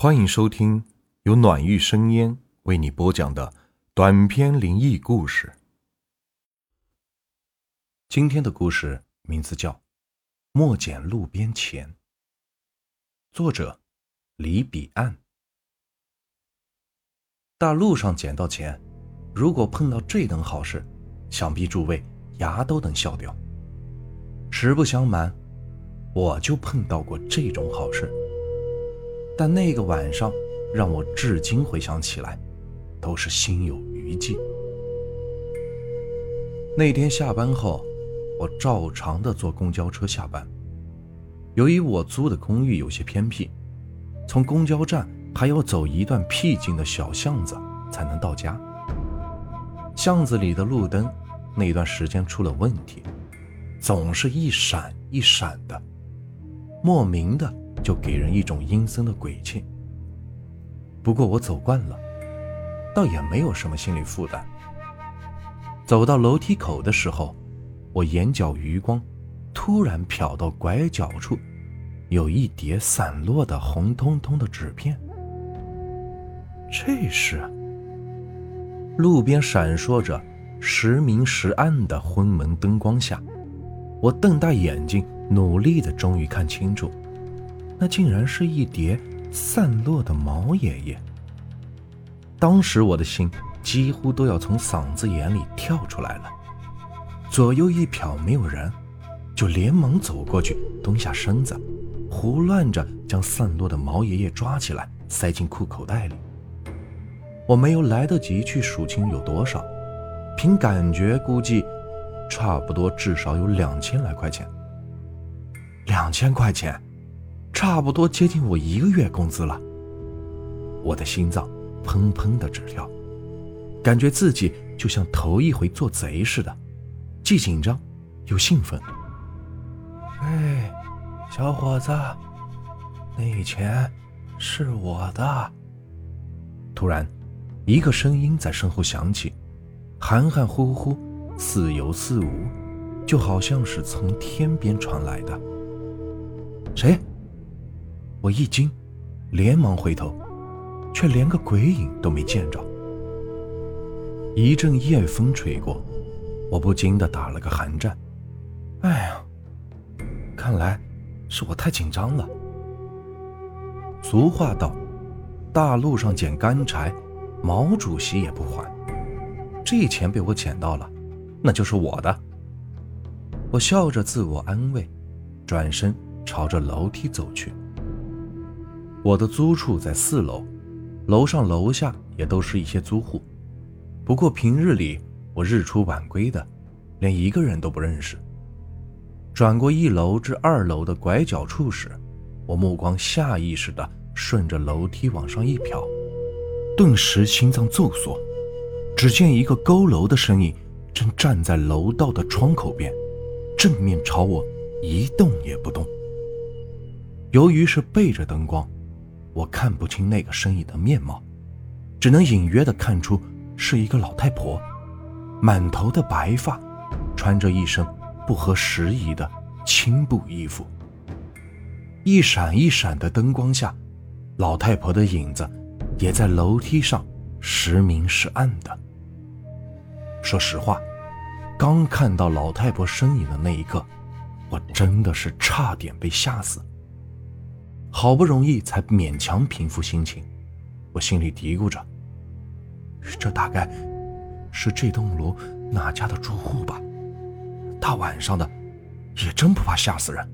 欢迎收听由暖玉生烟为你播讲的短篇灵异故事。今天的故事名字叫《莫捡路边钱》，作者李彼岸。大路上捡到钱，如果碰到这等好事，想必诸位牙都能笑掉。实不相瞒，我就碰到过这种好事。但那个晚上，让我至今回想起来，都是心有余悸。那天下班后，我照常的坐公交车下班。由于我租的公寓有些偏僻，从公交站还要走一段僻静的小巷子才能到家。巷子里的路灯那段时间出了问题，总是一闪一闪的，莫名的。就给人一种阴森的鬼气。不过我走惯了，倒也没有什么心理负担。走到楼梯口的时候，我眼角余光突然瞟到拐角处有一叠散落的红彤彤的纸片。这是路边闪烁着时明时暗的昏蒙灯光下，我瞪大眼睛，努力的终于看清楚。那竟然是一叠散落的毛爷爷。当时我的心几乎都要从嗓子眼里跳出来了。左右一瞟没有人，就连忙走过去，蹲下身子，胡乱着将散落的毛爷爷抓起来，塞进裤口袋里。我没有来得及去数清有多少，凭感觉估计，差不多至少有两千来块钱。两千块钱。差不多接近我一个月工资了，我的心脏砰砰的直跳，感觉自己就像头一回做贼似的，既紧张又兴奋。哎，小伙子，那钱是我的。突然，一个声音在身后响起，含含糊糊，似有似无，就好像是从天边传来的。谁？我一惊，连忙回头，却连个鬼影都没见着。一阵夜风吹过，我不禁的打了个寒战。哎呀，看来是我太紧张了。俗话道：“大路上捡干柴，毛主席也不还。”这钱被我捡到了，那就是我的。我笑着自我安慰，转身朝着楼梯走去。我的租处在四楼，楼上楼下也都是一些租户。不过平日里我日出晚归的，连一个人都不认识。转过一楼至二楼的拐角处时，我目光下意识地顺着楼梯往上一瞟，顿时心脏骤缩。只见一个佝偻的身影正站在楼道的窗口边，正面朝我，一动也不动。由于是背着灯光。我看不清那个身影的面貌，只能隐约的看出是一个老太婆，满头的白发，穿着一身不合时宜的青布衣服。一闪一闪的灯光下，老太婆的影子也在楼梯上时明时暗的。说实话，刚看到老太婆身影的那一刻，我真的是差点被吓死。好不容易才勉强平复心情，我心里嘀咕着：“这大概是这栋楼哪家的住户吧？大晚上的，也真不怕吓死人。”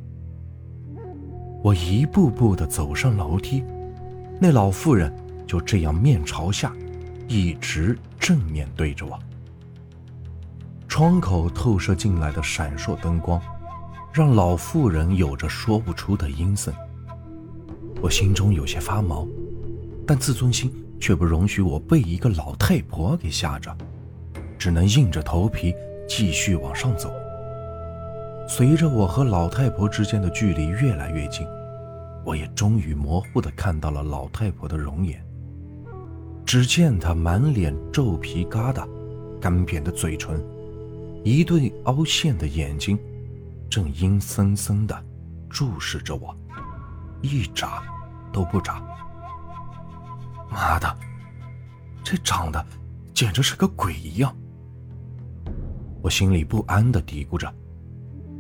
我一步步的走上楼梯，那老妇人就这样面朝下，一直正面对着我。窗口透射进来的闪烁灯光，让老妇人有着说不出的阴森。我心中有些发毛，但自尊心却不容许我被一个老太婆给吓着，只能硬着头皮继续往上走。随着我和老太婆之间的距离越来越近，我也终于模糊地看到了老太婆的容颜。只见她满脸皱皮疙瘩，干瘪的嘴唇，一对凹陷的眼睛，正阴森森地注视着我，一眨。都不眨，妈的，这长得简直是个鬼一样！我心里不安的嘀咕着，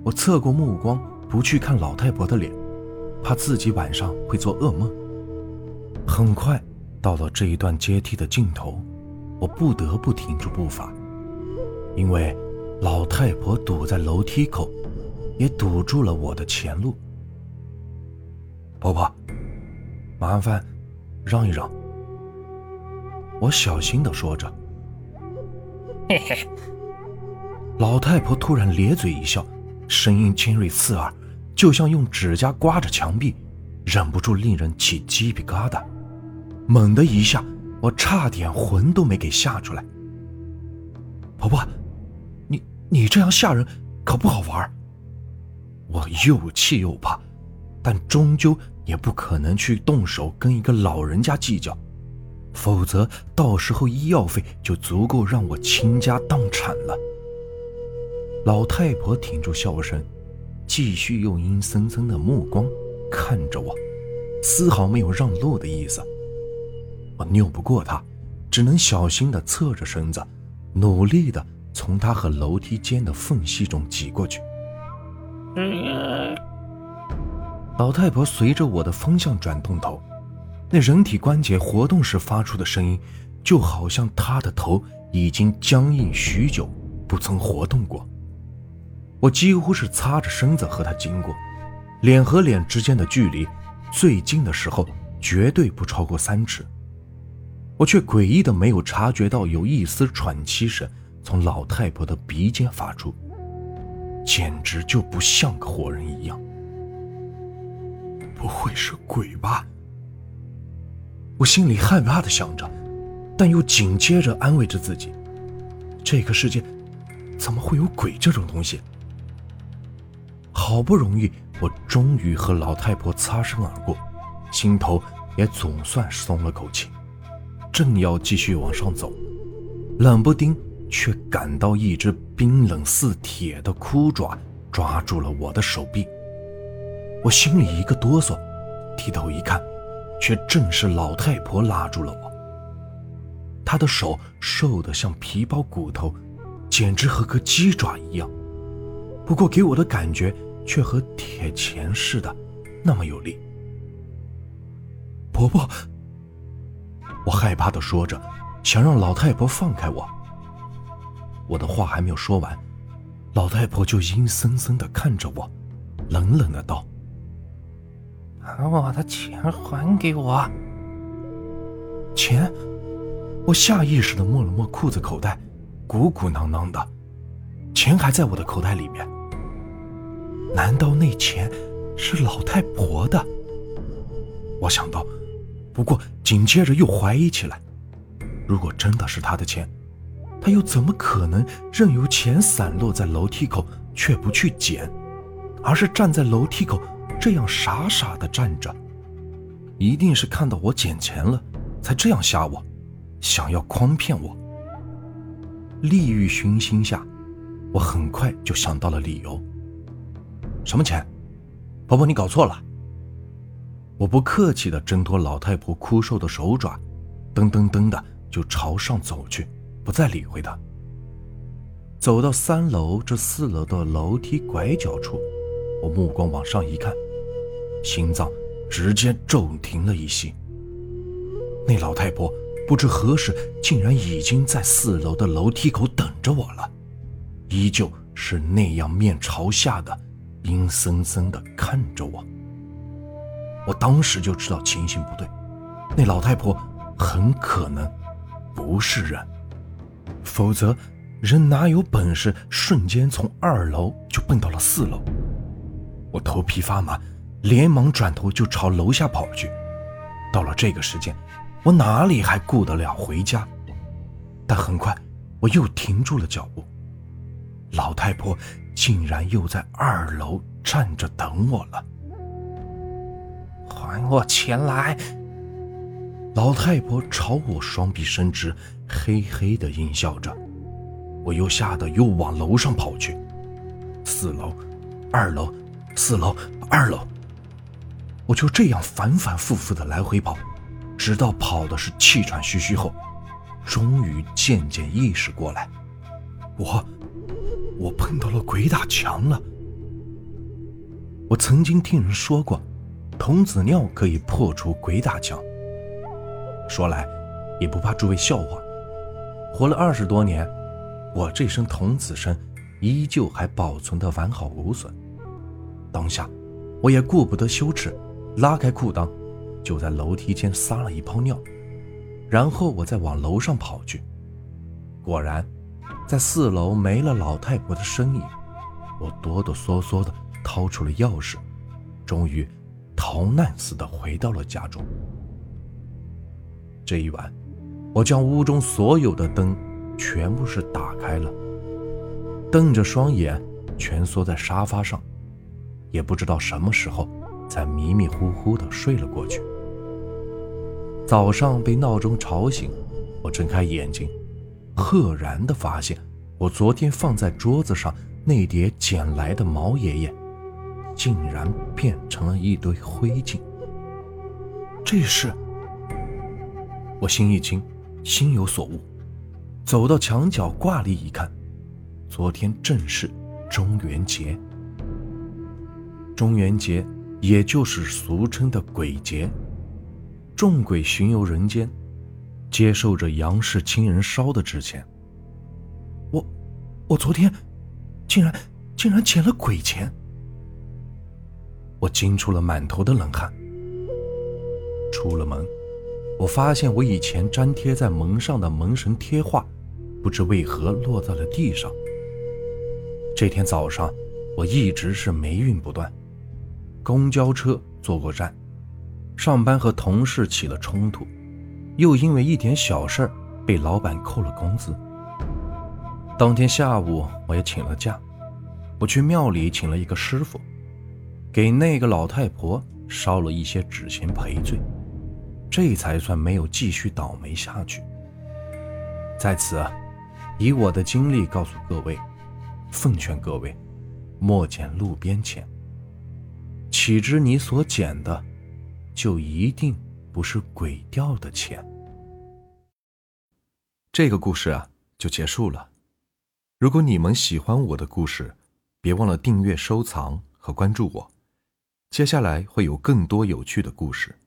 我侧过目光，不去看老太婆的脸，怕自己晚上会做噩梦。很快到了这一段阶梯的尽头，我不得不停住步伐，因为老太婆堵在楼梯口，也堵住了我的前路。婆婆，麻烦让一让。我小心的说着。嘿嘿。老太婆突然咧嘴一笑，声音尖锐刺耳，就像用指甲刮着墙壁，忍不住令人起鸡皮疙瘩。猛的一下，我差点魂都没给吓出来。婆婆，你你这样吓人可不好玩。我又气又怕，但终究也不可能去动手跟一个老人家计较，否则到时候医药费就足够让我倾家荡产了。老太婆挺住笑声，继续用阴森森的目光看着我，丝毫没有让路的意思。我拗不过她，只能小心地侧着身子，努力地从她和楼梯间的缝隙中挤过去。老太婆随着我的方向转动头，那人体关节活动时发出的声音，就好像她的头已经僵硬许久，不曾活动过。我几乎是擦着身子和他经过，脸和脸之间的距离，最近的时候绝对不超过三尺。我却诡异的没有察觉到有一丝喘气声从老太婆的鼻尖发出，简直就不像个活人一样。不会是鬼吧？我心里害怕的想着，但又紧接着安慰着自己：这个世界怎么会有鬼这种东西？好不容易，我终于和老太婆擦身而过，心头也总算松了口气。正要继续往上走，冷不丁却感到一只冰冷似铁的枯爪抓住了我的手臂。我心里一个哆嗦，低头一看，却正是老太婆拉住了我。她的手瘦得像皮包骨头，简直和个鸡爪一样。不过给我的感觉。却和铁钳似的，那么有力。婆婆，我害怕的说着，想让老太婆放开我。我的话还没有说完，老太婆就阴森森的看着我，冷冷的道：“把我的钱还给我。”钱？我下意识的摸了摸裤子口袋，鼓鼓囊囊的，钱还在我的口袋里面。难道那钱是老太婆的？我想到，不过紧接着又怀疑起来：如果真的是她的钱，她又怎么可能任由钱散落在楼梯口却不去捡，而是站在楼梯口这样傻傻的站着？一定是看到我捡钱了，才这样吓我，想要诓骗我。利欲熏心下，我很快就想到了理由。什么钱？婆婆，你搞错了。我不客气地挣脱老太婆枯瘦的手爪，噔噔噔的就朝上走去，不再理会她。走到三楼这四楼的楼梯拐角处，我目光往上一看，心脏直接骤停了一息。那老太婆不知何时竟然已经在四楼的楼梯口等着我了，依旧是那样面朝下的。阴森森地看着我，我当时就知道情形不对，那老太婆很可能不是人，否则人哪有本事瞬间从二楼就蹦到了四楼？我头皮发麻，连忙转头就朝楼下跑去。到了这个时间，我哪里还顾得了回家？但很快我又停住了脚步，老太婆。竟然又在二楼站着等我了！还我钱来！老太婆朝我双臂伸直，嘿嘿的阴笑着。我又吓得又往楼上跑去。四楼，二楼，四楼，二楼。我就这样反反复复的来回跑，直到跑的是气喘吁吁后，终于渐渐意识过来，我，我碰到了鬼打墙了。我曾经听人说过，童子尿可以破除鬼打墙。说来，也不怕诸位笑话，活了二十多年，我这身童子身依旧还保存得完好无损。当下，我也顾不得羞耻，拉开裤裆。就在楼梯间撒了一泡尿，然后我再往楼上跑去。果然，在四楼没了老太婆的身影。我哆哆嗦嗦地掏出了钥匙，终于逃难似的回到了家中。这一晚，我将屋中所有的灯全部是打开了，瞪着双眼蜷缩在沙发上，也不知道什么时候才迷迷糊糊地睡了过去。早上被闹钟吵醒，我睁开眼睛，赫然地发现，我昨天放在桌子上那叠捡来的毛爷爷，竟然变成了一堆灰烬。这是……我心一惊，心有所悟，走到墙角挂历一看，昨天正是中元节。中元节，也就是俗称的鬼节。众鬼巡游人间，接受着杨氏亲人烧的纸钱。我，我昨天竟然竟然捡了鬼钱！我惊出了满头的冷汗。出了门，我发现我以前粘贴在门上的门神贴画，不知为何落在了地上。这天早上，我一直是霉运不断，公交车坐过站。上班和同事起了冲突，又因为一点小事被老板扣了工资。当天下午我也请了假，我去庙里请了一个师傅，给那个老太婆烧了一些纸钱赔罪，这才算没有继续倒霉下去。在此，以我的经历告诉各位，奉劝各位，莫捡路边钱。岂知你所捡的？就一定不是鬼掉的钱。这个故事啊，就结束了。如果你们喜欢我的故事，别忘了订阅、收藏和关注我。接下来会有更多有趣的故事。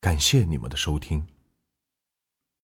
感谢你们的收听。